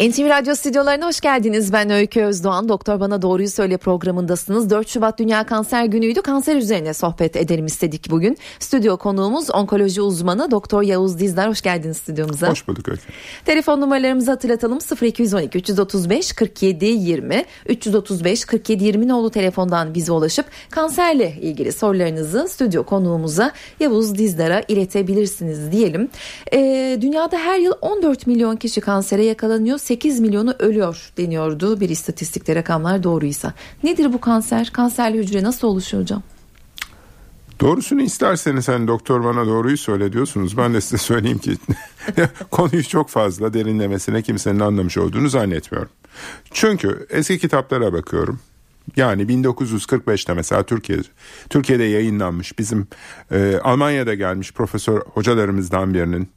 NTV Radyo stüdyolarına hoş geldiniz. Ben Öykü Özdoğan. Doktor Bana Doğruyu Söyle programındasınız. 4 Şubat Dünya Kanser Günü'ydü. Kanser üzerine sohbet edelim istedik bugün. Stüdyo konuğumuz onkoloji uzmanı Doktor Yavuz Dizdar. Hoş geldiniz stüdyomuza. Hoş bulduk Öykü. Telefon numaralarımızı hatırlatalım. 0212 335 47 20 335 47 20 nolu telefondan bize ulaşıp kanserle ilgili sorularınızı stüdyo konuğumuza Yavuz Dizdar'a iletebilirsiniz diyelim. Ee, dünyada her yıl 14 milyon kişi kansere yakalanıyor. 8 milyonu ölüyor deniyordu bir istatistikte rakamlar doğruysa. Nedir bu kanser? Kanserli hücre nasıl oluşuyor hocam? Doğrusunu isterseniz hani doktor bana doğruyu söyle diyorsunuz. Ben de size söyleyeyim ki konuyu çok fazla derinlemesine kimsenin anlamış olduğunu zannetmiyorum. Çünkü eski kitaplara bakıyorum. Yani 1945'te mesela Türkiye Türkiye'de yayınlanmış bizim e, Almanya'da gelmiş profesör hocalarımızdan birinin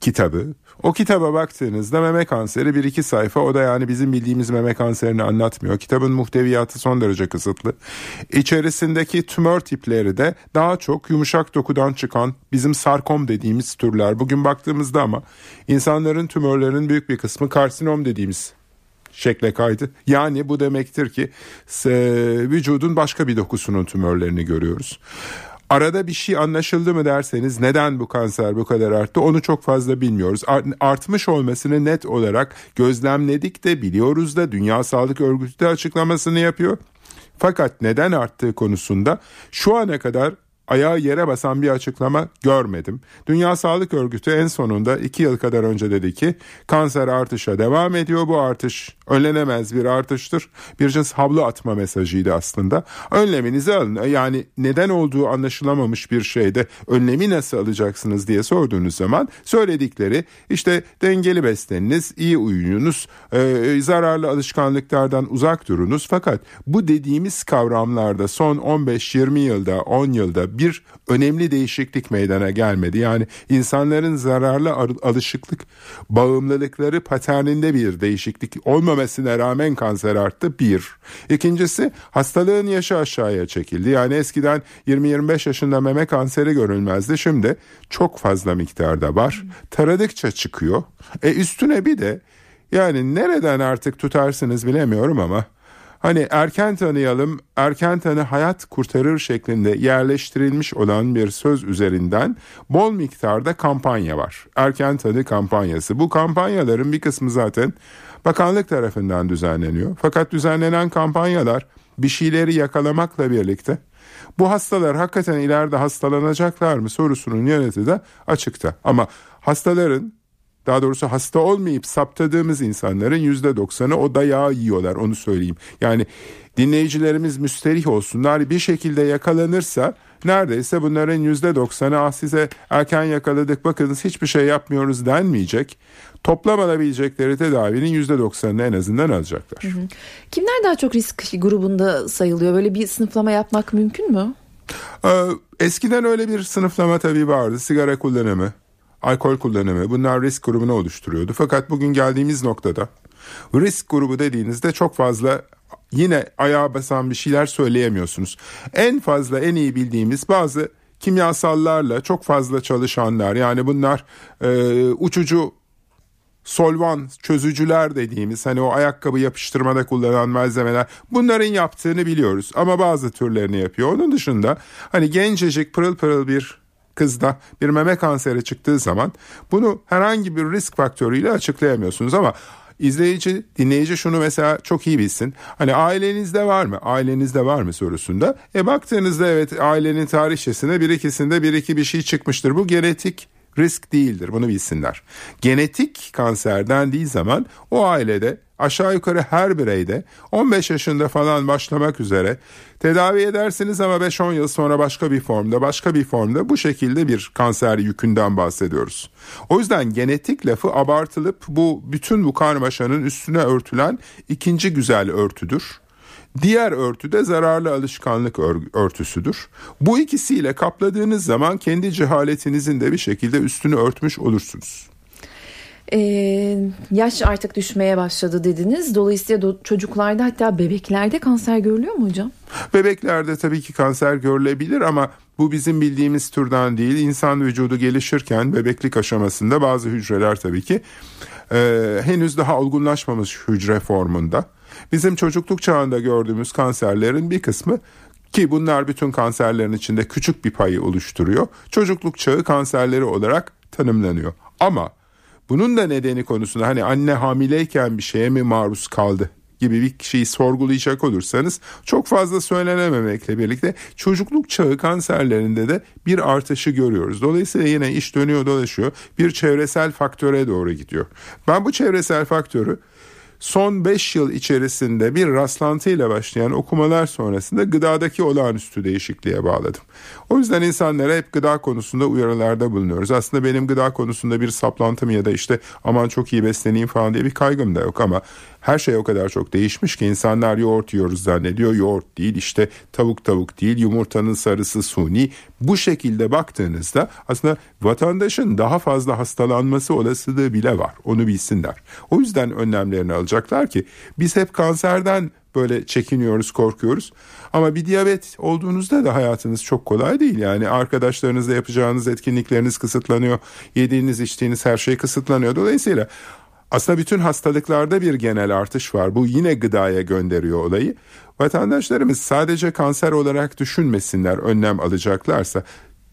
kitabı. O kitaba baktığınızda meme kanseri bir iki sayfa o da yani bizim bildiğimiz meme kanserini anlatmıyor. Kitabın muhteviyatı son derece kısıtlı. İçerisindeki tümör tipleri de daha çok yumuşak dokudan çıkan bizim sarkom dediğimiz türler. Bugün baktığımızda ama insanların tümörlerinin büyük bir kısmı karsinom dediğimiz şekle kaydı. Yani bu demektir ki vücudun başka bir dokusunun tümörlerini görüyoruz. Arada bir şey anlaşıldı mı derseniz neden bu kanser bu kadar arttı onu çok fazla bilmiyoruz. Artmış olmasını net olarak gözlemledik de biliyoruz da Dünya Sağlık Örgütü de açıklamasını yapıyor. Fakat neden arttığı konusunda şu ana kadar ayağı yere basan bir açıklama görmedim. Dünya Sağlık Örgütü en sonunda iki yıl kadar önce dedi ki kanser artışa devam ediyor. Bu artış önlenemez bir artıştır. Bir cins havlu atma mesajıydı aslında. Önleminizi alın. Yani neden olduğu anlaşılamamış bir şeyde önlemi nasıl alacaksınız diye sorduğunuz zaman söyledikleri işte dengeli besleniniz, iyi uyuyunuz, e, zararlı alışkanlıklardan uzak durunuz. Fakat bu dediğimiz kavramlarda son 15-20 yılda, 10 yılda bir önemli değişiklik meydana gelmedi. Yani insanların zararlı alışıklık bağımlılıkları paterninde bir değişiklik olmamasına rağmen kanser arttı bir. İkincisi hastalığın yaşı aşağıya çekildi. Yani eskiden 20-25 yaşında meme kanseri görülmezdi. Şimdi çok fazla miktarda var. Taradıkça çıkıyor. E üstüne bir de yani nereden artık tutarsınız bilemiyorum ama Hani erken tanıyalım, erken tanı hayat kurtarır şeklinde yerleştirilmiş olan bir söz üzerinden bol miktarda kampanya var. Erken tanı kampanyası. Bu kampanyaların bir kısmı zaten bakanlık tarafından düzenleniyor. Fakat düzenlenen kampanyalar bir şeyleri yakalamakla birlikte bu hastalar hakikaten ileride hastalanacaklar mı sorusunun yanıtı da açıkta. Ama hastaların daha doğrusu hasta olmayıp saptadığımız insanların yüzde doksanı o dayağı yiyorlar onu söyleyeyim. Yani dinleyicilerimiz müsterih olsunlar bir şekilde yakalanırsa neredeyse bunların yüzde doksanı ah size erken yakaladık bakınız hiçbir şey yapmıyoruz denmeyecek. Toplam alabilecekleri tedavinin yüzde doksanını en azından alacaklar. Hı hı. Kimler daha çok risk grubunda sayılıyor? Böyle bir sınıflama yapmak mümkün mü? Ee, eskiden öyle bir sınıflama tabii vardı. Sigara kullanımı, alkol kullanımı bunlar risk grubunu oluşturuyordu. Fakat bugün geldiğimiz noktada risk grubu dediğinizde çok fazla yine ayağa basan bir şeyler söyleyemiyorsunuz. En fazla en iyi bildiğimiz bazı kimyasallarla çok fazla çalışanlar yani bunlar e, uçucu solvan çözücüler dediğimiz hani o ayakkabı yapıştırmada kullanılan malzemeler bunların yaptığını biliyoruz ama bazı türlerini yapıyor. Onun dışında hani gencecik pırıl pırıl bir kızda bir meme kanseri çıktığı zaman bunu herhangi bir risk faktörüyle açıklayamıyorsunuz ama izleyici, dinleyici şunu mesela çok iyi bilsin. Hani ailenizde var mı? Ailenizde var mı sorusunda. E baktığınızda evet ailenin tarihçesinde bir ikisinde bir iki bir şey çıkmıştır. Bu genetik risk değildir bunu bilsinler. Genetik kanser dendiği zaman o ailede aşağı yukarı her bireyde 15 yaşında falan başlamak üzere tedavi edersiniz ama 5-10 yıl sonra başka bir formda başka bir formda bu şekilde bir kanser yükünden bahsediyoruz. O yüzden genetik lafı abartılıp bu bütün bu karmaşanın üstüne örtülen ikinci güzel örtüdür. Diğer örtü de zararlı alışkanlık örtüsüdür. Bu ikisiyle kapladığınız zaman kendi cehaletinizin de bir şekilde üstünü örtmüş olursunuz. Ee, yaş artık düşmeye başladı dediniz. Dolayısıyla çocuklarda hatta bebeklerde kanser görülüyor mu hocam? Bebeklerde tabii ki kanser görülebilir ama bu bizim bildiğimiz türden değil. İnsan vücudu gelişirken bebeklik aşamasında bazı hücreler tabii ki e, henüz daha olgunlaşmamış hücre formunda. Bizim çocukluk çağında gördüğümüz kanserlerin bir kısmı ki bunlar bütün kanserlerin içinde küçük bir payı oluşturuyor. Çocukluk çağı kanserleri olarak tanımlanıyor. Ama bunun da nedeni konusunda hani anne hamileyken bir şeye mi maruz kaldı gibi bir şeyi sorgulayacak olursanız çok fazla söylenememekle birlikte çocukluk çağı kanserlerinde de bir artışı görüyoruz. Dolayısıyla yine iş dönüyor dolaşıyor bir çevresel faktöre doğru gidiyor. Ben bu çevresel faktörü son 5 yıl içerisinde bir rastlantıyla başlayan okumalar sonrasında gıdadaki olağanüstü değişikliğe bağladım. O yüzden insanlara hep gıda konusunda uyarılarda bulunuyoruz. Aslında benim gıda konusunda bir saplantım ya da işte aman çok iyi besleneyim falan diye bir kaygım da yok ama her şey o kadar çok değişmiş ki insanlar yoğurt yiyoruz zannediyor. Yoğurt değil işte tavuk tavuk değil yumurtanın sarısı suni. Bu şekilde baktığınızda aslında vatandaşın daha fazla hastalanması olasılığı bile var. Onu bilsinler. O yüzden önlemlerini alacaklar ki biz hep kanserden böyle çekiniyoruz, korkuyoruz. Ama bir diyabet olduğunuzda da hayatınız çok kolay değil. Yani arkadaşlarınızla yapacağınız etkinlikleriniz kısıtlanıyor. Yediğiniz, içtiğiniz her şey kısıtlanıyor. Dolayısıyla aslında bütün hastalıklarda bir genel artış var. Bu yine gıdaya gönderiyor olayı. Vatandaşlarımız sadece kanser olarak düşünmesinler önlem alacaklarsa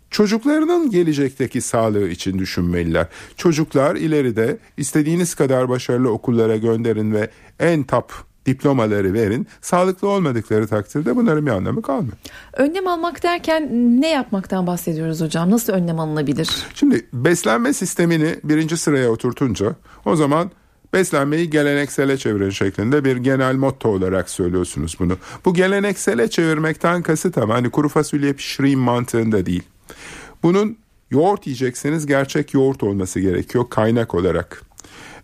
çocuklarının gelecekteki sağlığı için düşünmeliler. Çocuklar ileride istediğiniz kadar başarılı okullara gönderin ve en top diplomaları verin. Sağlıklı olmadıkları takdirde bunların bir anlamı kalmıyor. Önlem almak derken ne yapmaktan bahsediyoruz hocam? Nasıl önlem alınabilir? Şimdi beslenme sistemini birinci sıraya oturtunca o zaman beslenmeyi geleneksele çevirin şeklinde bir genel motto olarak söylüyorsunuz bunu. Bu geleneksele çevirmekten kasıt ama hani kuru fasulye pişireyim mantığında değil. Bunun yoğurt yiyecekseniz gerçek yoğurt olması gerekiyor kaynak olarak.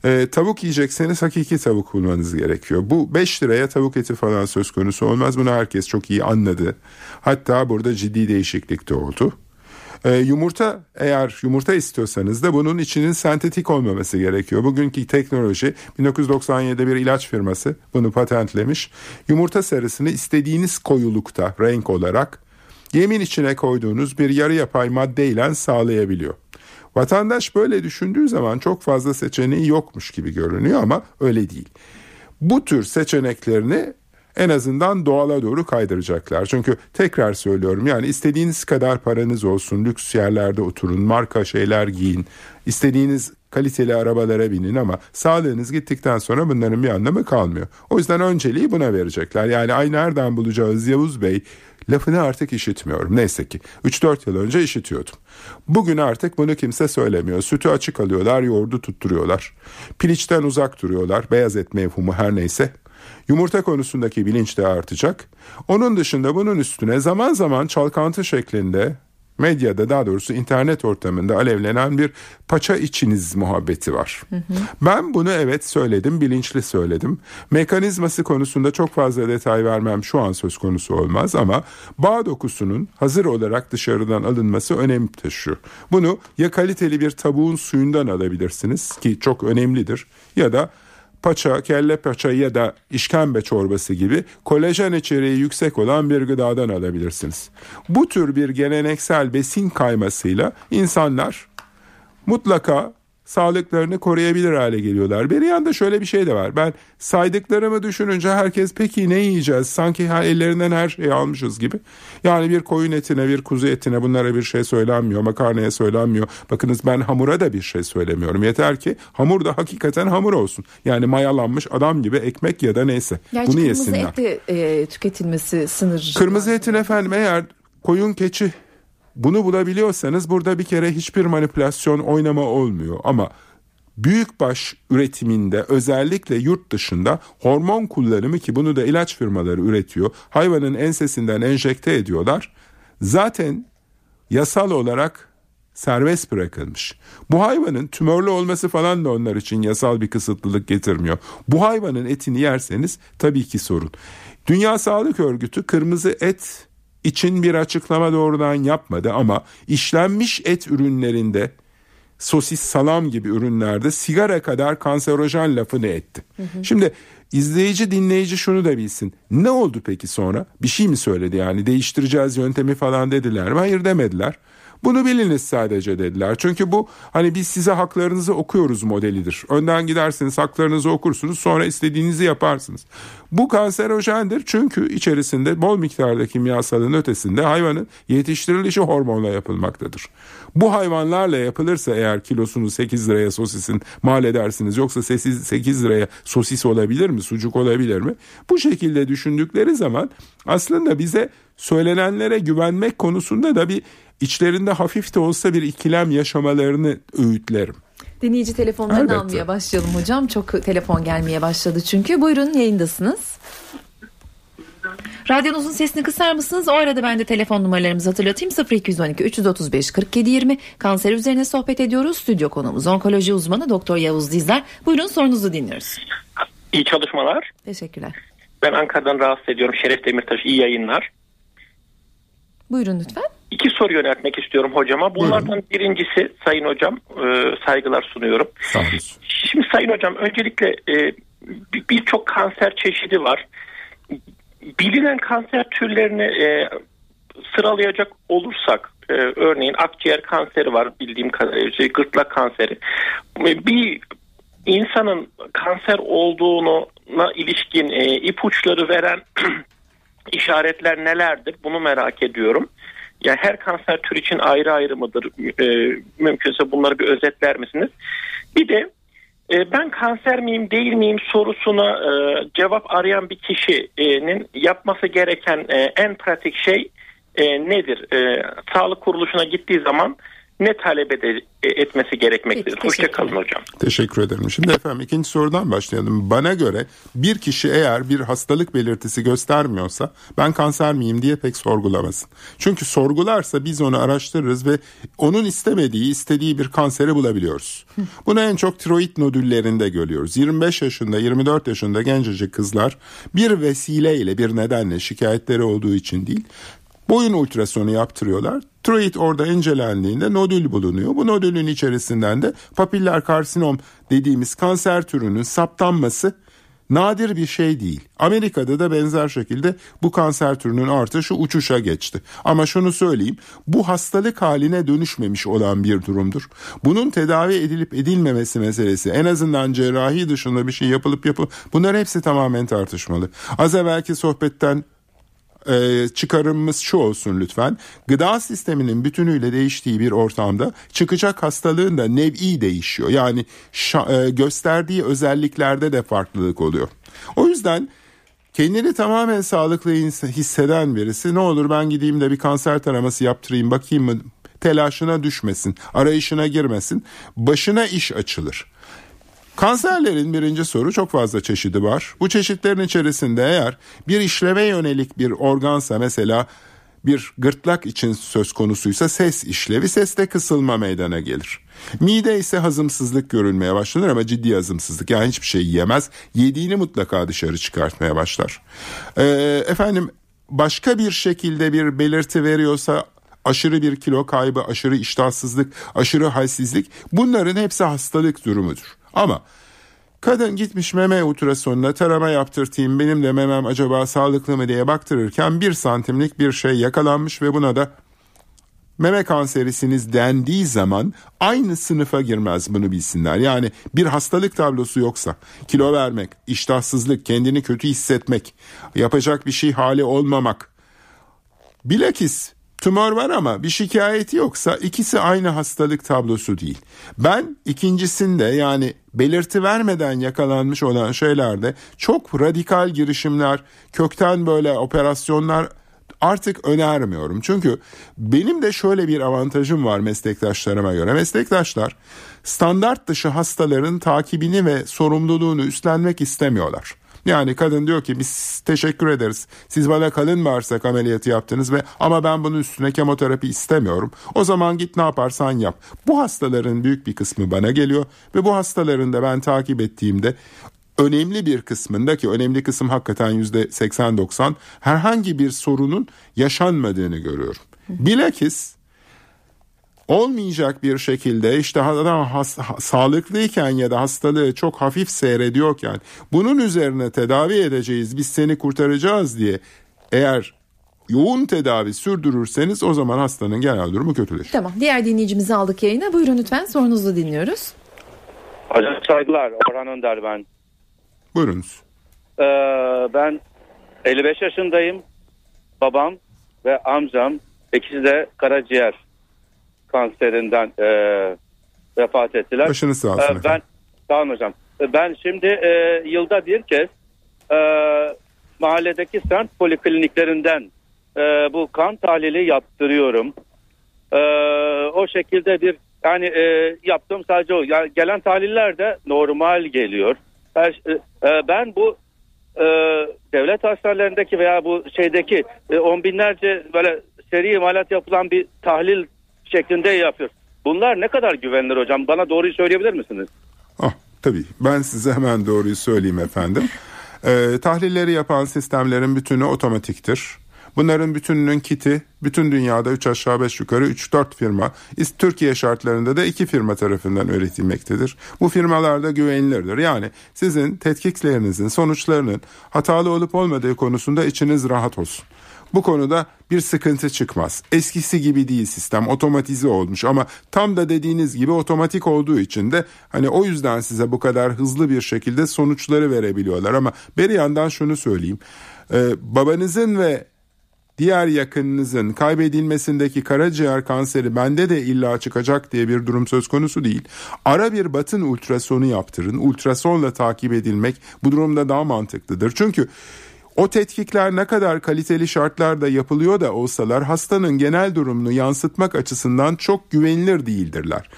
E, tavuk yiyecekseniz hakiki tavuk bulmanız gerekiyor. Bu 5 liraya tavuk eti falan söz konusu olmaz. Bunu herkes çok iyi anladı. Hatta burada ciddi değişiklik de oldu. E, yumurta eğer yumurta istiyorsanız da bunun içinin sentetik olmaması gerekiyor. Bugünkü teknoloji 1997'de bir ilaç firması bunu patentlemiş. Yumurta sarısını istediğiniz koyulukta renk olarak yemin içine koyduğunuz bir yarı yapay maddeyle sağlayabiliyor. Vatandaş böyle düşündüğü zaman çok fazla seçeneği yokmuş gibi görünüyor ama öyle değil. Bu tür seçeneklerini en azından doğala doğru kaydıracaklar. Çünkü tekrar söylüyorum yani istediğiniz kadar paranız olsun, lüks yerlerde oturun, marka şeyler giyin, istediğiniz kaliteli arabalara binin ama sağlığınız gittikten sonra bunların bir anlamı kalmıyor. O yüzden önceliği buna verecekler. Yani ay nereden bulacağız Yavuz Bey lafını artık işitmiyorum. Neyse ki 3-4 yıl önce işitiyordum. Bugün artık bunu kimse söylemiyor. Sütü açık alıyorlar, yoğurdu tutturuyorlar. Piliçten uzak duruyorlar. Beyaz et mevhumu her neyse. Yumurta konusundaki bilinç de artacak. Onun dışında bunun üstüne zaman zaman çalkantı şeklinde medyada daha doğrusu internet ortamında alevlenen bir paça içiniz muhabbeti var. Hı hı. Ben bunu evet söyledim, bilinçli söyledim. Mekanizması konusunda çok fazla detay vermem şu an söz konusu olmaz ama bağ dokusunun hazır olarak dışarıdan alınması önem taşıyor. Bunu ya kaliteli bir tavuğun suyundan alabilirsiniz ki çok önemlidir ya da paça, kelle paça ya da işkembe çorbası gibi kolajen içeriği yüksek olan bir gıdadan alabilirsiniz. Bu tür bir geleneksel besin kaymasıyla insanlar mutlaka sağlıklarını koruyabilir hale geliyorlar. Bir yanda şöyle bir şey de var. Ben saydıklarımı düşününce herkes peki ne yiyeceğiz? Sanki ellerinden her şeyi almışız gibi. Yani bir koyun etine, bir kuzu etine bunlara bir şey söylenmiyor. Makarnaya söylenmiyor. Bakınız ben hamura da bir şey söylemiyorum. Yeter ki hamur da hakikaten hamur olsun. Yani mayalanmış adam gibi ekmek ya da neyse. Yani Bunu yesinler. Kırmızı et de e, tüketilmesi sınır. Kırmızı etin efendim eğer koyun keçi bunu bulabiliyorsanız burada bir kere hiçbir manipülasyon oynama olmuyor ama büyükbaş üretiminde özellikle yurt dışında hormon kullanımı ki bunu da ilaç firmaları üretiyor. Hayvanın ensesinden enjekte ediyorlar. Zaten yasal olarak serbest bırakılmış. Bu hayvanın tümörlü olması falan da onlar için yasal bir kısıtlılık getirmiyor. Bu hayvanın etini yerseniz tabii ki sorun. Dünya Sağlık Örgütü kırmızı et için bir açıklama doğrudan yapmadı ama işlenmiş et ürünlerinde sosis, salam gibi ürünlerde sigara kadar kanserojen lafını etti. Hı hı. Şimdi izleyici dinleyici şunu da bilsin. Ne oldu peki sonra? Bir şey mi söyledi yani değiştireceğiz yöntemi falan dediler mi? Hayır demediler. Bunu biliniz sadece dediler. Çünkü bu hani biz size haklarınızı okuyoruz modelidir. Önden gidersiniz haklarınızı okursunuz sonra istediğinizi yaparsınız. Bu kanserojendir çünkü içerisinde bol miktarda kimyasalın ötesinde hayvanın yetiştirilişi hormonla yapılmaktadır. Bu hayvanlarla yapılırsa eğer kilosunu 8 liraya sosisin mal edersiniz yoksa 8 liraya sosis olabilir mi sucuk olabilir mi? Bu şekilde düşündükleri zaman aslında bize söylenenlere güvenmek konusunda da bir içlerinde hafif de olsa bir ikilem yaşamalarını öğütlerim. Dinleyici telefonlarını Elbette. almaya başlayalım hocam. Çok telefon gelmeye başladı çünkü. Buyurun yayındasınız. Radyonuzun sesini kısar mısınız? O arada ben de telefon numaralarımızı hatırlatayım. 0212 335 47 20 kanser üzerine sohbet ediyoruz. Stüdyo konuğumuz onkoloji uzmanı Doktor Yavuz Dizler. Buyurun sorunuzu dinliyoruz. İyi çalışmalar. Teşekkürler. Ben Ankara'dan rahatsız ediyorum. Şeref Demirtaş iyi yayınlar. Buyurun lütfen. İki soru yöneltmek istiyorum hocama. Bunlardan Buyurun. birincisi Sayın Hocam e, saygılar sunuyorum. Sağ olun. Şimdi Sayın Hocam öncelikle e, birçok kanser çeşidi var. Bilinen kanser türlerini e, sıralayacak olursak e, örneğin akciğer kanseri var bildiğim kadarıyla şey, gırtlak kanseri. E, bir insanın kanser olduğuna ilişkin e, ipuçları veren işaretler nelerdir? Bunu merak ediyorum. Yani her kanser tür için ayrı ayrı mıdır? E, mümkünse bunları bir özetler misiniz? Bir de e, ben kanser miyim değil miyim sorusuna e, cevap arayan bir kişinin yapması gereken e, en pratik şey e, nedir? E, sağlık kuruluşuna gittiği zaman ne talep ede, etmesi gerekmektedir. Hoşçakalın hocam. Teşekkür ederim. Şimdi efendim ikinci sorudan başlayalım. Bana göre bir kişi eğer bir hastalık belirtisi göstermiyorsa ben kanser miyim diye pek sorgulamasın. Çünkü sorgularsa biz onu araştırırız ve onun istemediği, istediği bir kanseri bulabiliyoruz. Bunu en çok tiroid nodüllerinde görüyoruz. 25 yaşında, 24 yaşında gencecik kızlar bir vesileyle, bir nedenle şikayetleri olduğu için değil, boyun ultrasonu yaptırıyorlar. Tiroid orada incelendiğinde nodül bulunuyor. Bu nodülün içerisinden de papiller karsinom dediğimiz kanser türünün saptanması nadir bir şey değil. Amerika'da da benzer şekilde bu kanser türünün artışı uçuşa geçti. Ama şunu söyleyeyim bu hastalık haline dönüşmemiş olan bir durumdur. Bunun tedavi edilip edilmemesi meselesi en azından cerrahi dışında bir şey yapılıp yapıp bunlar hepsi tamamen tartışmalı. Az evvelki sohbetten e, çıkarımımız şu olsun lütfen. Gıda sisteminin bütünüyle değiştiği bir ortamda çıkacak hastalığın da nev'i değişiyor. Yani şa, e, gösterdiği özelliklerde de farklılık oluyor. O yüzden kendini tamamen sağlıklı hisseden birisi ne olur ben gideyim de bir kanser taraması yaptırayım bakayım mı telaşına düşmesin, arayışına girmesin. Başına iş açılır. Kanserlerin birinci soru çok fazla çeşidi var. Bu çeşitlerin içerisinde eğer bir işleve yönelik bir organsa mesela bir gırtlak için söz konusuysa ses işlevi seste kısılma meydana gelir. Mide ise hazımsızlık görülmeye başlanır ama ciddi hazımsızlık yani hiçbir şey yiyemez. Yediğini mutlaka dışarı çıkartmaya başlar. Ee, efendim başka bir şekilde bir belirti veriyorsa aşırı bir kilo kaybı, aşırı iştahsızlık, aşırı halsizlik bunların hepsi hastalık durumudur. Ama kadın gitmiş meme ultrasonuna tarama yaptırtayım benim de memem acaba sağlıklı mı diye baktırırken bir santimlik bir şey yakalanmış ve buna da meme kanserisiniz dendiği zaman aynı sınıfa girmez bunu bilsinler. Yani bir hastalık tablosu yoksa kilo vermek, iştahsızlık, kendini kötü hissetmek, yapacak bir şey hali olmamak. Bilakis Tümör var ama bir şikayeti yoksa ikisi aynı hastalık tablosu değil. Ben ikincisinde yani belirti vermeden yakalanmış olan şeylerde çok radikal girişimler, kökten böyle operasyonlar artık önermiyorum. Çünkü benim de şöyle bir avantajım var meslektaşlarıma göre. Meslektaşlar standart dışı hastaların takibini ve sorumluluğunu üstlenmek istemiyorlar. Yani kadın diyor ki biz teşekkür ederiz. Siz bana kalın bağırsak ameliyatı yaptınız ve ama ben bunun üstüne kemoterapi istemiyorum. O zaman git ne yaparsan yap. Bu hastaların büyük bir kısmı bana geliyor ve bu hastaların da ben takip ettiğimde önemli bir kısmında ki önemli kısım hakikaten yüzde 80-90 herhangi bir sorunun yaşanmadığını görüyorum. Bilakis olmayacak bir şekilde işte adam has, sağlıklıyken ya da hastalığı çok hafif seyrediyorken bunun üzerine tedavi edeceğiz biz seni kurtaracağız diye eğer yoğun tedavi sürdürürseniz o zaman hastanın genel durumu kötüleşir. Tamam diğer dinleyicimizi aldık yayına buyurun lütfen sorunuzu dinliyoruz. Hocam saygılar Orhan Önder ben. Buyurunuz. Ee, ben 55 yaşındayım. Babam ve amcam ikisi de karaciğer kanserinden e, vefat ettiler. Başınız sağ olsun efendim. ben olun hocam. Ee, Ben şimdi e, yılda bir kez e, mahalledeki semt polikliniklerinden e, bu kan tahlili yaptırıyorum. E, o şekilde bir yani e, yaptığım sadece o. Yani gelen tahliller de normal geliyor. Her, e, e, ben bu e, devlet hastanelerindeki veya bu şeydeki e, on binlerce böyle seri imalat yapılan bir tahlil şeklinde yapıyor. Bunlar ne kadar güvenilir hocam? Bana doğruyu söyleyebilir misiniz? Ah, tabii ben size hemen doğruyu söyleyeyim efendim. Ee, tahlilleri yapan sistemlerin bütünü otomatiktir. Bunların bütününün kiti bütün dünyada 3 aşağı 5 yukarı 3-4 firma, Türkiye şartlarında da 2 firma tarafından üretilmektedir. Bu firmalar da güvenilirdir. Yani sizin tetkiklerinizin sonuçlarının hatalı olup olmadığı konusunda içiniz rahat olsun. Bu konuda bir sıkıntı çıkmaz. Eskisi gibi değil sistem otomatize olmuş ama tam da dediğiniz gibi otomatik olduğu için de hani o yüzden size bu kadar hızlı bir şekilde sonuçları verebiliyorlar. Ama bir yandan şunu söyleyeyim. Ee, babanızın ve diğer yakınınızın kaybedilmesindeki karaciğer kanseri bende de illa çıkacak diye bir durum söz konusu değil. Ara bir batın ultrasonu yaptırın. Ultrasonla takip edilmek bu durumda daha mantıklıdır. Çünkü o tetkikler ne kadar kaliteli şartlarda yapılıyor da olsalar hastanın genel durumunu yansıtmak açısından çok güvenilir değildirler.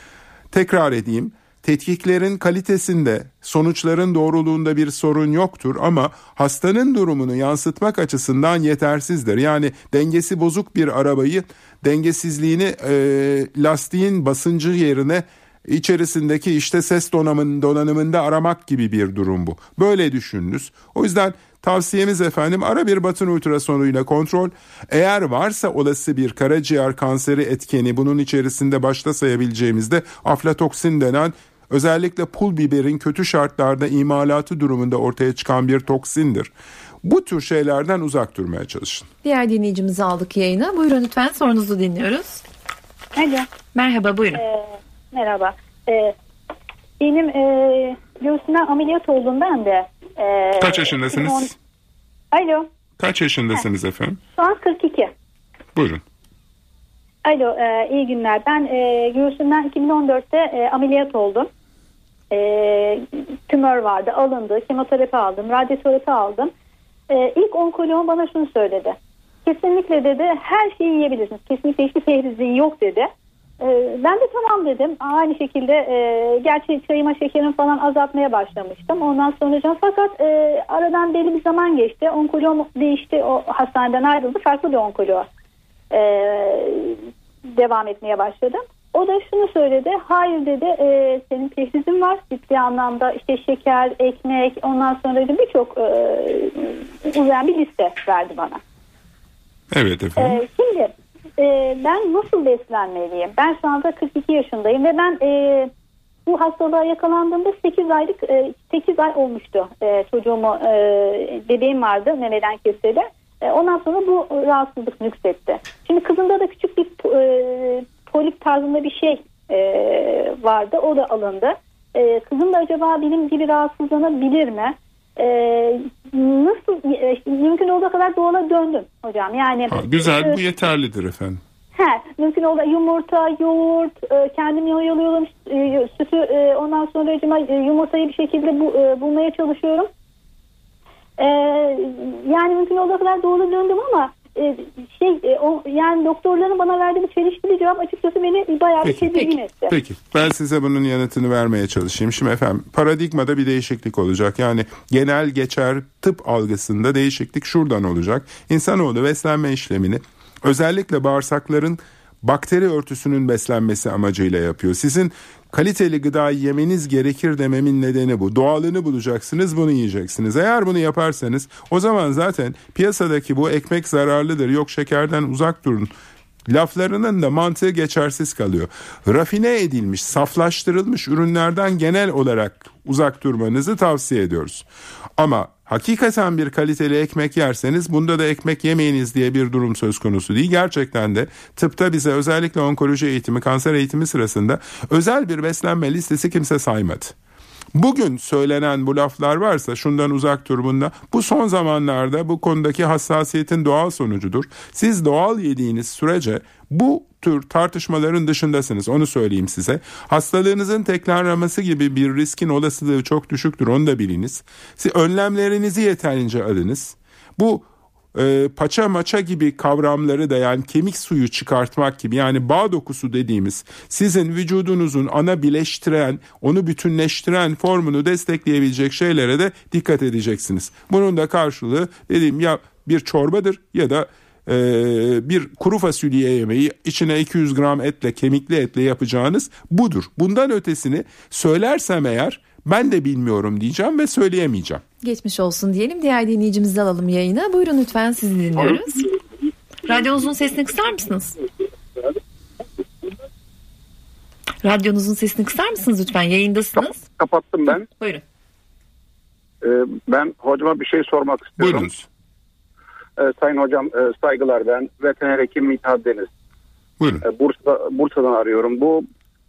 Tekrar edeyim. Tetkiklerin kalitesinde, sonuçların doğruluğunda bir sorun yoktur ama hastanın durumunu yansıtmak açısından yetersizdir. Yani dengesi bozuk bir arabayı dengesizliğini e, lastiğin basıncı yerine içerisindeki işte ses donanımın, donanımında aramak gibi bir durum bu. Böyle düşününüz. O yüzden tavsiyemiz efendim ara bir batın ultrasonuyla kontrol. Eğer varsa olası bir karaciğer kanseri etkeni bunun içerisinde başta sayabileceğimizde aflatoksin denen özellikle pul biberin kötü şartlarda imalatı durumunda ortaya çıkan bir toksindir. Bu tür şeylerden uzak durmaya çalışın. Diğer dinleyicimizi aldık yayına buyurun lütfen sorunuzu dinliyoruz. Alo. Merhaba buyurun. Ee, merhaba. Ee, benim e, göğsümden ameliyat oldum ben de. Ee, Kaç yaşındasınız? 2010 Alo. Kaç yaşındasınız efendim? Şu an 42. Buyurun. Alo. E, iyi günler. Ben e, göğsümden 2014'te e, ameliyat oldum. E, tümör vardı. Alındı. Kemoterapi aldım. Radyoterapi aldım. E, ilk onkoloğum bana şunu söyledi. Kesinlikle dedi her şeyi yiyebilirsiniz. Kesinlikle hiçbir zehri yok dedi. Ee, ben de tamam dedim. Aynı şekilde e, gerçi çayıma şekerim falan azaltmaya başlamıştım. Ondan sonra fakat e, aradan belli bir zaman geçti. Onkoloğum değişti. O hastaneden ayrıldı. Farklı bir onkoloğa e, devam etmeye başladım. O da şunu söyledi. Hayır dedi e, senin teşhisin var. Ciddi anlamda işte şeker, ekmek ondan sonra birçok e, uzayan bir liste verdi bana. Evet efendim. Ee, şimdi e, ben nasıl beslenmeliyim? Ben şu anda 42 yaşındayım ve ben e, bu hastalığa yakalandığımda 8 aylık e, 8 ay olmuştu. E, çocuğumu e, bebeğim vardı memeden keseli. E, ondan sonra bu rahatsızlık nüksetti. Şimdi kızımda da küçük bir e, polip tarzında bir şey e, vardı. O da alındı. E, kızım da acaba benim gibi rahatsızlanabilir mi? E, nasıl e, mümkün olduğu kadar doğala döndüm hocam. Yani Ha, güzel e, bu yeterlidir efendim. He, mümkün olduğu yumurta, yoğurt, e, kendim yoyalıyorum e, sütü e, ondan sonra acaba, e, yumurtayı bir şekilde bu, e, bulmaya çalışıyorum. E, yani mümkün olduğu kadar doğru döndüm ama e, şey e, o, yani doktorların bana verdiği bu çelişkili cevap açıkçası beni bayağı bir Peki, tedirgin etti. Peki ben size bunun yanıtını vermeye çalışayım. Şimdi efendim paradigmada bir değişiklik olacak. Yani genel geçer tıp algısında değişiklik şuradan olacak. İnsanoğlu beslenme işlemini özellikle bağırsakların bakteri örtüsünün beslenmesi amacıyla yapıyor. Sizin kaliteli gıda yemeniz gerekir dememin nedeni bu. Doğalını bulacaksınız bunu yiyeceksiniz. Eğer bunu yaparsanız o zaman zaten piyasadaki bu ekmek zararlıdır yok şekerden uzak durun laflarının da mantığı geçersiz kalıyor. Rafine edilmiş, saflaştırılmış ürünlerden genel olarak uzak durmanızı tavsiye ediyoruz. Ama hakikaten bir kaliteli ekmek yerseniz bunda da ekmek yemeyiniz diye bir durum söz konusu değil. Gerçekten de tıpta bize özellikle onkoloji eğitimi, kanser eğitimi sırasında özel bir beslenme listesi kimse saymadı. Bugün söylenen bu laflar varsa şundan uzak dur. Bu son zamanlarda bu konudaki hassasiyetin doğal sonucudur. Siz doğal yediğiniz sürece bu tür tartışmaların dışındasınız onu söyleyeyim size. Hastalığınızın tekrarlaması gibi bir riskin olasılığı çok düşüktür onu da biliniz. Siz önlemlerinizi yeterince alınız. Bu e, paça maça gibi kavramları da yani kemik suyu çıkartmak gibi yani bağ dokusu dediğimiz sizin vücudunuzun ana bileştiren onu bütünleştiren formunu destekleyebilecek şeylere de dikkat edeceksiniz. Bunun da karşılığı dediğim ya bir çorbadır ya da e, bir kuru fasulye yemeği içine 200 gram etle kemikli etle yapacağınız budur. Bundan ötesini söylersem eğer ben de bilmiyorum diyeceğim ve söyleyemeyeceğim. Geçmiş olsun diyelim. Diğer dinleyicimizi alalım yayına. Buyurun lütfen sizi dinliyoruz. Radyonuzun sesini kısar mısınız? Radyonuzun sesini kısar mısınız lütfen? Yayındasınız. Kapattım ben. Buyurun. Ee, ben hocama bir şey sormak istiyorum. Buyurunuz. Ee, sayın hocam e, saygılar ben. Veteriner hekim Mithat Deniz. Buyurun. Ee, Bursa, Bursa'dan arıyorum. Bu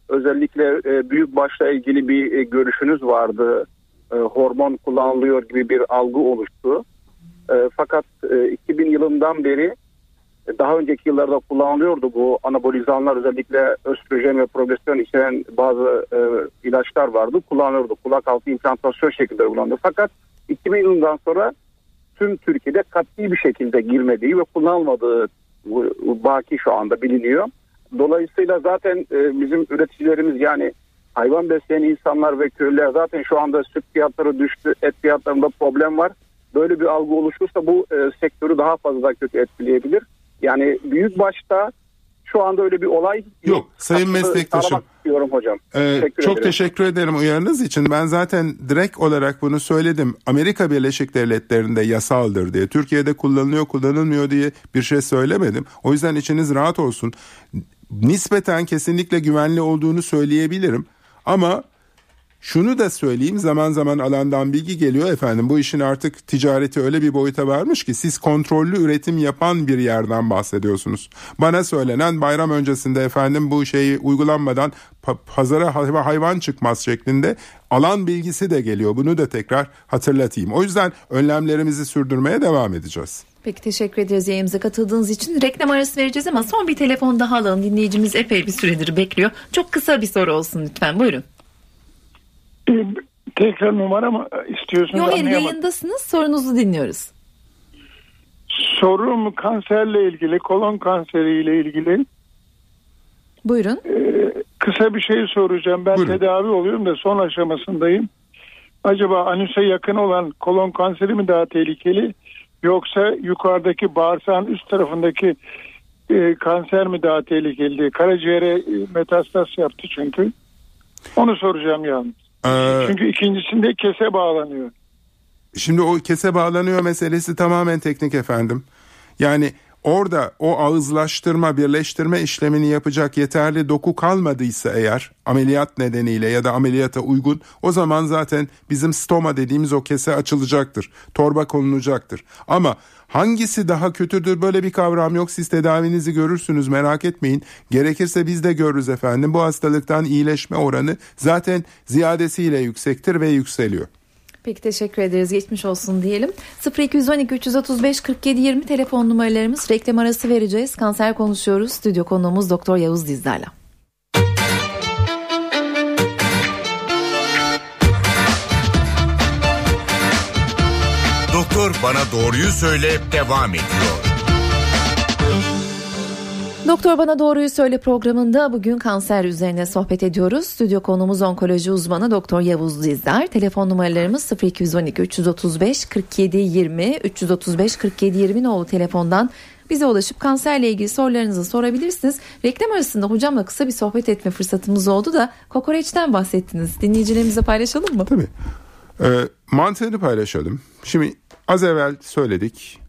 özellikle e, büyük başla ilgili bir e, görüşünüz vardı. E, hormon kullanılıyor gibi bir algı oluştu. E, fakat e, 2000 yılından beri e, daha önceki yıllarda kullanılıyordu bu anabolizanlar özellikle östrojen ve progesteron içeren bazı e, ilaçlar vardı. Kullanılıyordu. Kulak altı implantasyon şeklinde kullanıldı. Fakat 2000 yılından sonra tüm Türkiye'de katli bir şekilde girmediği ve kullanılmadığı baki şu anda biliniyor. Dolayısıyla zaten e, bizim üreticilerimiz yani hayvan besleyen insanlar ve köylüler zaten şu anda süt fiyatları düştü, et fiyatlarında problem var. Böyle bir algı oluşursa bu e, sektörü daha fazla kötü etkileyebilir. Yani büyük başta şu anda öyle bir olay Yok, sayın meslektaşım. istiyorum hocam. Ee, Teşekkür çok ederim. teşekkür ederim uyarınız için. Ben zaten direkt olarak bunu söyledim. Amerika Birleşik Devletleri'nde yasaldır diye. Türkiye'de kullanılıyor kullanılmıyor diye bir şey söylemedim. O yüzden içiniz rahat olsun. Nispeten kesinlikle güvenli olduğunu söyleyebilirim. Ama şunu da söyleyeyim zaman zaman alandan bilgi geliyor efendim bu işin artık ticareti öyle bir boyuta varmış ki siz kontrollü üretim yapan bir yerden bahsediyorsunuz. Bana söylenen bayram öncesinde efendim bu şeyi uygulanmadan pa- pazara hay- hayvan çıkmaz şeklinde alan bilgisi de geliyor. Bunu da tekrar hatırlatayım. O yüzden önlemlerimizi sürdürmeye devam edeceğiz. Peki teşekkür ederiz yayınımıza katıldığınız için. Reklam arası vereceğiz ama son bir telefon daha alalım. Dinleyicimiz epey bir süredir bekliyor. Çok kısa bir soru olsun lütfen. Buyurun. Tekrar numara mı istiyorsunuz Yok hayır yayındasınız. Sorunuzu dinliyoruz. Sorum kanserle ilgili, kolon kanseriyle ilgili. Buyurun. Ee, kısa bir şey soracağım. Ben Buyurun. tedavi oluyorum da son aşamasındayım. Acaba anüse yakın olan kolon kanseri mi daha tehlikeli? Yoksa yukarıdaki bağırsağın üst tarafındaki e, kanser mi daha tehlikeli? Karaciğere e, metastas yaptı çünkü. Onu soracağım yalnız. Ee, Çünkü ikincisinde kese bağlanıyor. Şimdi o kese bağlanıyor meselesi tamamen teknik efendim. Yani orada o ağızlaştırma, birleştirme işlemini yapacak yeterli doku kalmadıysa eğer ameliyat nedeniyle ya da ameliyata uygun o zaman zaten bizim stoma dediğimiz o kese açılacaktır. Torba konulacaktır. Ama hangisi daha kötüdür böyle bir kavram yok. Siz tedavinizi görürsünüz merak etmeyin. Gerekirse biz de görürüz efendim. Bu hastalıktan iyileşme oranı zaten ziyadesiyle yüksektir ve yükseliyor. Peki teşekkür ederiz. Geçmiş olsun diyelim. 0212 335 47 20 telefon numaralarımız. Reklam arası vereceğiz. Kanser konuşuyoruz. Stüdyo konuğumuz Doktor Yavuz Dizdar'la. Doktor bana doğruyu söyle devam ediyor. Doktor Bana Doğruyu Söyle programında bugün kanser üzerine sohbet ediyoruz. Stüdyo konuğumuz onkoloji uzmanı Doktor Yavuz Dizdar. Telefon numaralarımız 0212 335 47 20 335 47 20 nolu telefondan bize ulaşıp kanserle ilgili sorularınızı sorabilirsiniz. Reklam arasında hocamla kısa bir sohbet etme fırsatımız oldu da kokoreçten bahsettiniz. Dinleyicilerimize paylaşalım mı? Tabii. Ee, mantığını paylaşalım. Şimdi az evvel söyledik.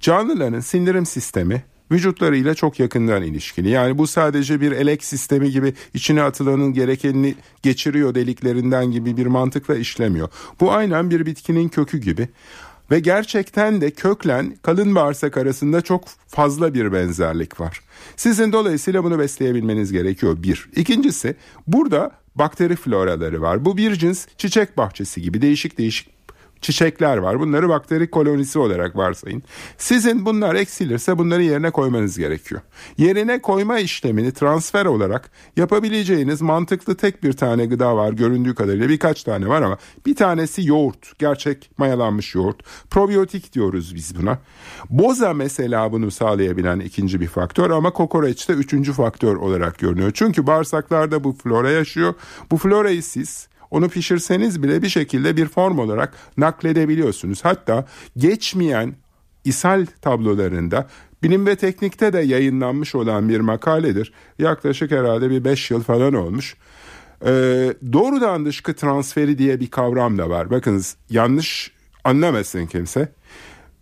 Canlıların sindirim sistemi vücutlarıyla çok yakından ilişkili. Yani bu sadece bir elek sistemi gibi içine atılanın gerekenini geçiriyor deliklerinden gibi bir mantıkla işlemiyor. Bu aynen bir bitkinin kökü gibi. Ve gerçekten de köklen kalın bağırsak arasında çok fazla bir benzerlik var. Sizin dolayısıyla bunu besleyebilmeniz gerekiyor bir. İkincisi burada bakteri floraları var. Bu bir cins çiçek bahçesi gibi değişik değişik çiçekler var. Bunları bakteri kolonisi olarak varsayın. Sizin bunlar eksilirse bunları yerine koymanız gerekiyor. Yerine koyma işlemini transfer olarak yapabileceğiniz mantıklı tek bir tane gıda var göründüğü kadarıyla birkaç tane var ama bir tanesi yoğurt. Gerçek mayalanmış yoğurt. Probiyotik diyoruz biz buna. Boza mesela bunu sağlayabilen ikinci bir faktör ama kokoreçte üçüncü faktör olarak görünüyor. Çünkü bağırsaklarda bu flora yaşıyor. Bu florayı siz onu pişirseniz bile bir şekilde bir form olarak nakledebiliyorsunuz. Hatta geçmeyen ishal tablolarında bilim ve teknikte de yayınlanmış olan bir makaledir. Yaklaşık herhalde bir 5 yıl falan olmuş. Ee, doğrudan dışkı transferi diye bir kavram da var. Bakınız yanlış anlamasın kimse.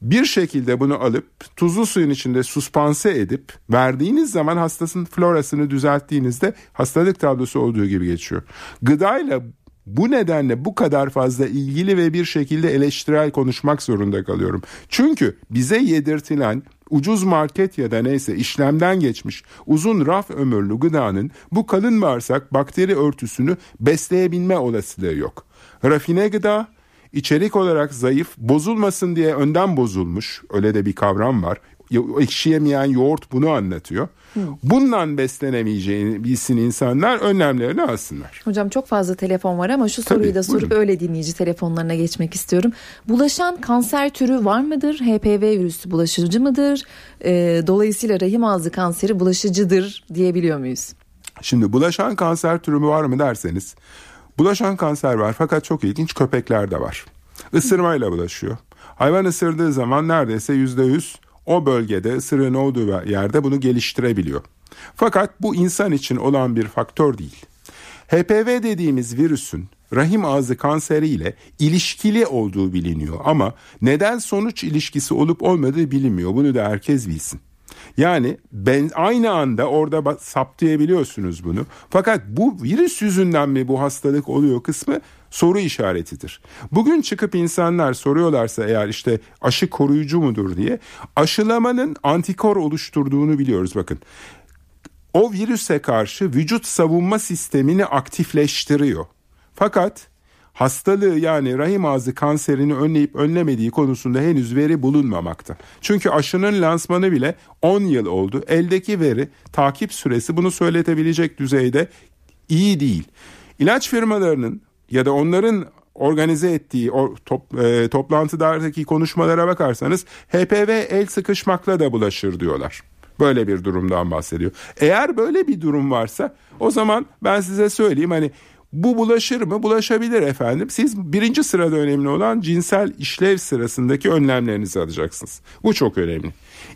Bir şekilde bunu alıp tuzlu suyun içinde suspanse edip verdiğiniz zaman hastasının florasını düzelttiğinizde hastalık tablosu olduğu gibi geçiyor. Gıdayla bu nedenle bu kadar fazla ilgili ve bir şekilde eleştirel konuşmak zorunda kalıyorum. Çünkü bize yedirtilen ucuz market ya da neyse işlemden geçmiş uzun raf ömürlü gıdanın bu kalın bağırsak bakteri örtüsünü besleyebilme olasılığı yok. Rafine gıda içerik olarak zayıf bozulmasın diye önden bozulmuş öyle de bir kavram var ekşiyemeyen yoğurt bunu anlatıyor. Bundan beslenemeyeceğini bilsin insanlar önlemlerini alsınlar. Hocam çok fazla telefon var ama şu soruyu Tabii, da sorup buyurun. öyle dinleyici telefonlarına geçmek istiyorum. Bulaşan kanser türü var mıdır? HPV virüsü bulaşıcı mıdır? Ee, dolayısıyla rahim ağzı kanseri bulaşıcıdır diyebiliyor muyuz? Şimdi bulaşan kanser türü var mı derseniz bulaşan kanser var fakat çok ilginç köpekler de var. Isırmayla bulaşıyor. Hayvan ısırdığı zaman neredeyse yüzde yüz o bölgede ısırığın olduğu yerde bunu geliştirebiliyor. Fakat bu insan için olan bir faktör değil. HPV dediğimiz virüsün rahim ağzı kanseri ile ilişkili olduğu biliniyor ama neden sonuç ilişkisi olup olmadığı bilinmiyor. Bunu da herkes bilsin. Yani ben aynı anda orada saptayabiliyorsunuz bunu. Fakat bu virüs yüzünden mi bu hastalık oluyor kısmı soru işaretidir. Bugün çıkıp insanlar soruyorlarsa eğer işte aşı koruyucu mudur diye aşılamanın antikor oluşturduğunu biliyoruz bakın. O virüse karşı vücut savunma sistemini aktifleştiriyor. Fakat hastalığı yani rahim ağzı kanserini önleyip önlemediği konusunda henüz veri bulunmamakta. Çünkü aşının lansmanı bile 10 yıl oldu. Eldeki veri takip süresi bunu söyletebilecek düzeyde iyi değil. İlaç firmalarının ya da onların organize ettiği o top, e, toplantıdaki konuşmalara bakarsanız HPV el sıkışmakla da bulaşır diyorlar. Böyle bir durumdan bahsediyor. Eğer böyle bir durum varsa o zaman ben size söyleyeyim hani bu bulaşır mı? Bulaşabilir efendim. Siz birinci sırada önemli olan cinsel işlev sırasındaki önlemlerinizi alacaksınız. Bu çok önemli.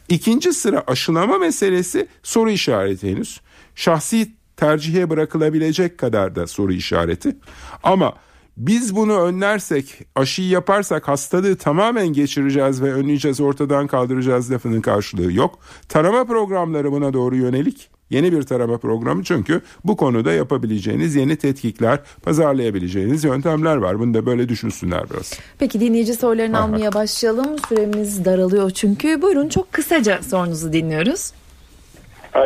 İkinci sıra aşılama meselesi soru işareti henüz. Şahsi tercihe bırakılabilecek kadar da soru işareti. Ama biz bunu önlersek, aşıyı yaparsak hastalığı tamamen geçireceğiz ve önleyeceğiz, ortadan kaldıracağız lafının karşılığı yok. Tarama programları buna doğru yönelik. Yeni bir tarama programı çünkü bu konuda yapabileceğiniz yeni tetkikler, pazarlayabileceğiniz yöntemler var. Bunu da böyle düşünsünler biraz. Peki dinleyici sorularını Aha. almaya başlayalım. Süremiz daralıyor çünkü. Buyurun çok kısaca sorunuzu dinliyoruz.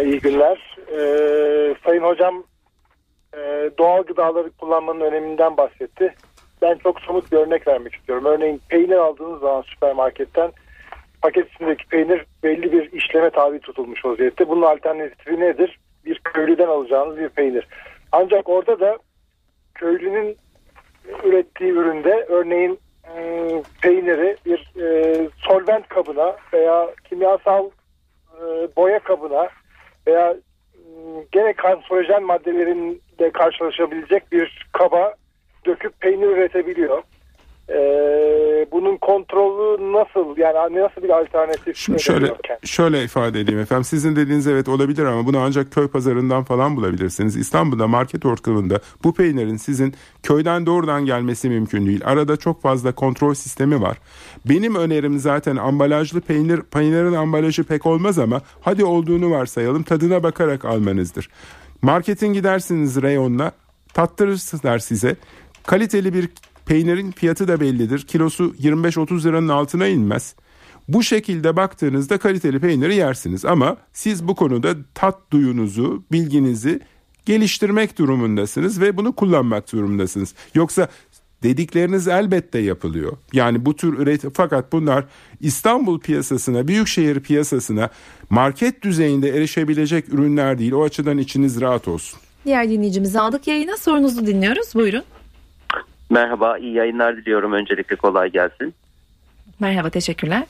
İyi günler. Ee, Sayın Hocam e, doğal gıdaları kullanmanın öneminden bahsetti. Ben çok somut bir örnek vermek istiyorum. Örneğin peynir aldığınız zaman süpermarketten paket içindeki peynir belli bir işleme tabi tutulmuş vaziyette. Bunun alternatifi nedir? Bir köylüden alacağınız bir peynir. Ancak orada da köylünün ürettiği üründe örneğin e, peyniri bir e, solvent kabına veya kimyasal e, boya kabına veya gene kanserojen maddelerin de karşılaşabilecek bir kaba döküp peynir üretebiliyor. Ee, bunun kontrolü nasıl yani nasıl bir alternatif Şimdi şöyle şöyle ifade edeyim efendim. Sizin dediğiniz evet olabilir ama bunu ancak köy pazarından falan bulabilirsiniz. İstanbul'da market ortamında bu peynirin sizin köyden doğrudan gelmesi mümkün değil. Arada çok fazla kontrol sistemi var. Benim önerim zaten ambalajlı peynir peynirin ambalajı pek olmaz ama hadi olduğunu varsayalım tadına bakarak almanızdır. Marketin gidersiniz reyonuna tattırırsınlar size. Kaliteli bir Peynirin fiyatı da bellidir. Kilosu 25-30 liranın altına inmez. Bu şekilde baktığınızda kaliteli peyniri yersiniz ama siz bu konuda tat duyunuzu, bilginizi geliştirmek durumundasınız ve bunu kullanmak durumundasınız. Yoksa dedikleriniz elbette yapılıyor. Yani bu tür üretim fakat bunlar İstanbul piyasasına, büyükşehir piyasasına market düzeyinde erişebilecek ürünler değil. O açıdan içiniz rahat olsun. Diğer dinleyicimizi aldık yayına sorunuzu dinliyoruz. Buyurun. Merhaba, iyi yayınlar diliyorum. Öncelikle kolay gelsin. Merhaba, teşekkürler.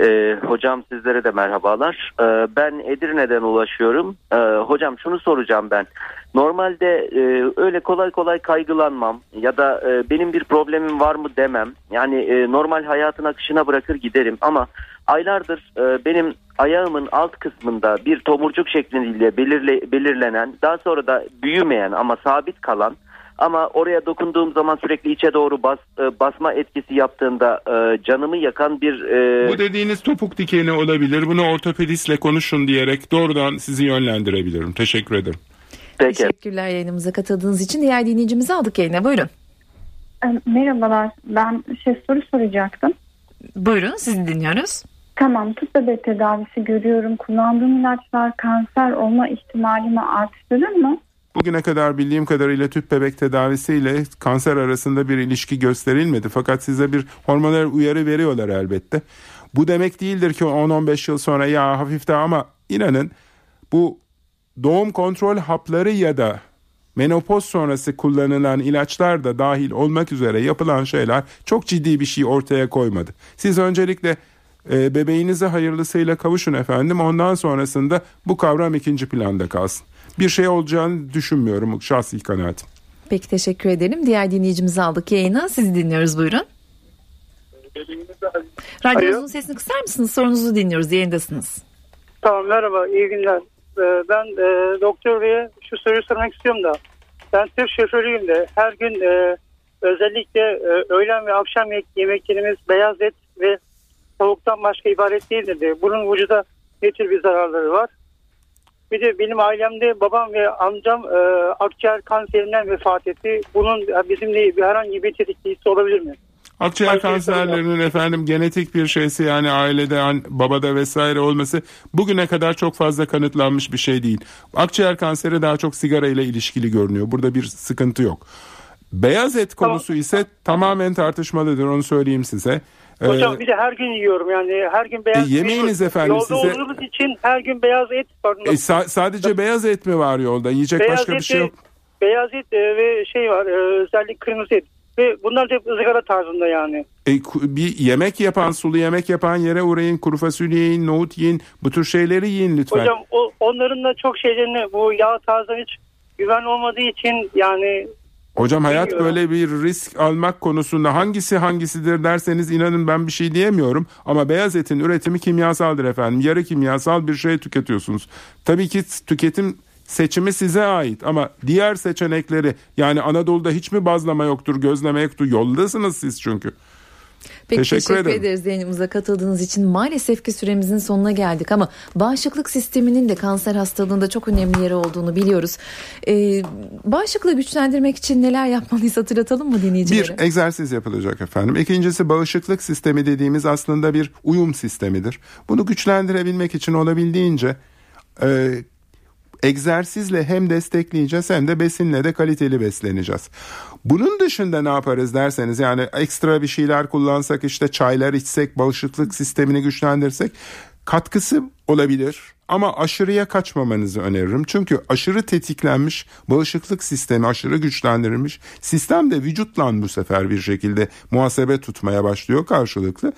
Ee, hocam sizlere de merhabalar. Ee, ben Edirne'den ulaşıyorum. Ee, hocam şunu soracağım ben. Normalde e, öyle kolay kolay kaygılanmam ya da e, benim bir problemim var mı demem. Yani e, normal hayatın akışına bırakır giderim ama aylardır e, benim ayağımın alt kısmında bir tomurcuk şeklinde belirle, belirlenen daha sonra da büyümeyen ama sabit kalan ama oraya dokunduğum zaman sürekli içe doğru bas, e, basma etkisi yaptığında e, canımı yakan bir... E... Bu dediğiniz topuk dikeni olabilir. Bunu ortopedistle konuşun diyerek doğrudan sizi yönlendirebilirim. Teşekkür ederim. Peki. Teşekkürler yayınımıza katıldığınız için. Diğer dinleyicimizi aldık yayına. Buyurun. Merhabalar. Ben şey soru soracaktım. Buyurun sizi dinliyoruz. Tamam tıp bebek tedavisi görüyorum. Kullandığım ilaçlar kanser olma ihtimalimi arttırır mı? Bugüne kadar bildiğim kadarıyla tüp bebek tedavisiyle kanser arasında bir ilişki gösterilmedi. Fakat size bir hormonal uyarı veriyorlar elbette. Bu demek değildir ki 10-15 yıl sonra ya hafifte ama inanın bu doğum kontrol hapları ya da menopoz sonrası kullanılan ilaçlar da dahil olmak üzere yapılan şeyler çok ciddi bir şey ortaya koymadı. Siz öncelikle e, bebeğinize hayırlısıyla kavuşun efendim ondan sonrasında bu kavram ikinci planda kalsın bir şey olacağını düşünmüyorum şahsi kanaatim. Peki teşekkür ederim. Diğer dinleyicimizi aldık yayına. Sizi dinliyoruz buyurun. Radyonuzun sesini kısar mısınız? Sorunuzu dinliyoruz. Yayındasınız. Tamam merhaba. iyi günler. Ee, ben e, doktor beye şu soruyu sormak istiyorum da. Ben tır şoförüyüm de her gün e, özellikle e, öğlen ve akşam yemeklerimiz beyaz et ve tavuktan başka ibaret değildir de. Bunun vücuda ne tür bir zararları var? Bir de benim ailemde babam ve amcam e, akciğer kanserinden vefat etti. Bunun bizimle herhangi bir tetikleyicisi olabilir mi? Akciğer kanserlerinin efendim genetik bir şeysi yani ailede babada vesaire olması bugüne kadar çok fazla kanıtlanmış bir şey değil. Akciğer kanseri daha çok sigara ile ilişkili görünüyor. Burada bir sıkıntı yok. Beyaz et konusu tamam. ise tamamen tartışmalıdır onu söyleyeyim size. Hocam ee, bir de her gün yiyorum yani her gün beyaz e, yemeğiniz efendim yolda size. olduğumuz için her gün beyaz et var. E, sa- sadece beyaz et mi var yolda? Yiyecek beyaz başka bir şey yok. Beyaz et e, ve şey var e, özellikle kırmızı et. Ve bunlar hep ızgara tarzında yani. E, bir yemek yapan, sulu yemek yapan yere uğrayın. Kuru fasulye yiyin, nohut yiyin. Bu tür şeyleri yiyin lütfen. Hocam o, onların da çok şeylerini bu yağ tarzı hiç güven olmadığı için yani Hocam hayat böyle bir risk almak konusunda hangisi hangisidir derseniz inanın ben bir şey diyemiyorum. Ama beyaz etin üretimi kimyasaldır efendim. Yarı kimyasal bir şey tüketiyorsunuz. Tabii ki tüketim seçimi size ait ama diğer seçenekleri yani Anadolu'da hiç mi bazlama yoktur, gözleme yoktur? Yoldasınız siz çünkü. Peki teşekkür, teşekkür ederim. ederiz yayınımıza katıldığınız için. Maalesef ki süremizin sonuna geldik ama bağışıklık sisteminin de kanser hastalığında çok önemli yeri olduğunu biliyoruz. Ee, bağışıklığı güçlendirmek için neler yapmalıyız hatırlatalım mı dinleyicilere? Bir egzersiz yapılacak efendim. İkincisi bağışıklık sistemi dediğimiz aslında bir uyum sistemidir. Bunu güçlendirebilmek için olabildiğince e, egzersizle hem destekleyeceğiz hem de besinle de kaliteli besleneceğiz. Bunun dışında ne yaparız derseniz yani ekstra bir şeyler kullansak işte çaylar içsek bağışıklık sistemini güçlendirsek katkısı olabilir ama aşırıya kaçmamanızı öneririm. Çünkü aşırı tetiklenmiş bağışıklık sistemi aşırı güçlendirilmiş sistem de vücutla bu sefer bir şekilde muhasebe tutmaya başlıyor karşılıklı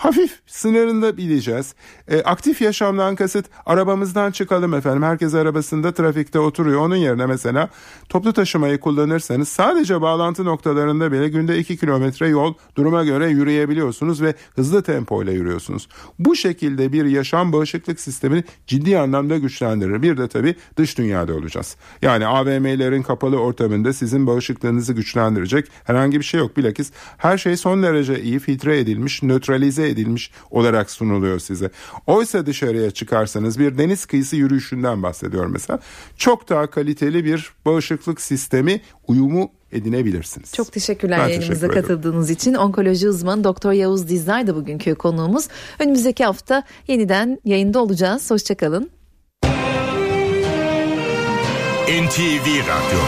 hafif sınırında bileceğiz. E, aktif yaşamdan kasıt arabamızdan çıkalım efendim. Herkes arabasında trafikte oturuyor. Onun yerine mesela toplu taşımayı kullanırsanız sadece bağlantı noktalarında bile günde 2 kilometre yol duruma göre yürüyebiliyorsunuz ve hızlı tempoyla yürüyorsunuz. Bu şekilde bir yaşam bağışıklık sistemini ciddi anlamda güçlendirir. Bir de tabii dış dünyada olacağız. Yani AVM'lerin kapalı ortamında sizin bağışıklığınızı güçlendirecek herhangi bir şey yok. Bilakis her şey son derece iyi filtre edilmiş, nötralize edilmiş olarak sunuluyor size. Oysa dışarıya çıkarsanız bir deniz kıyısı yürüyüşünden bahsediyorum mesela. Çok daha kaliteli bir bağışıklık sistemi uyumu edinebilirsiniz. Çok teşekkürler Ben yayınımıza teşekkür ederim. katıldığınız için. Onkoloji uzmanı Doktor Yavuz Dizler de bugünkü konuğumuz. Önümüzdeki hafta yeniden yayında olacağız. Hoşçakalın. NTV Radyo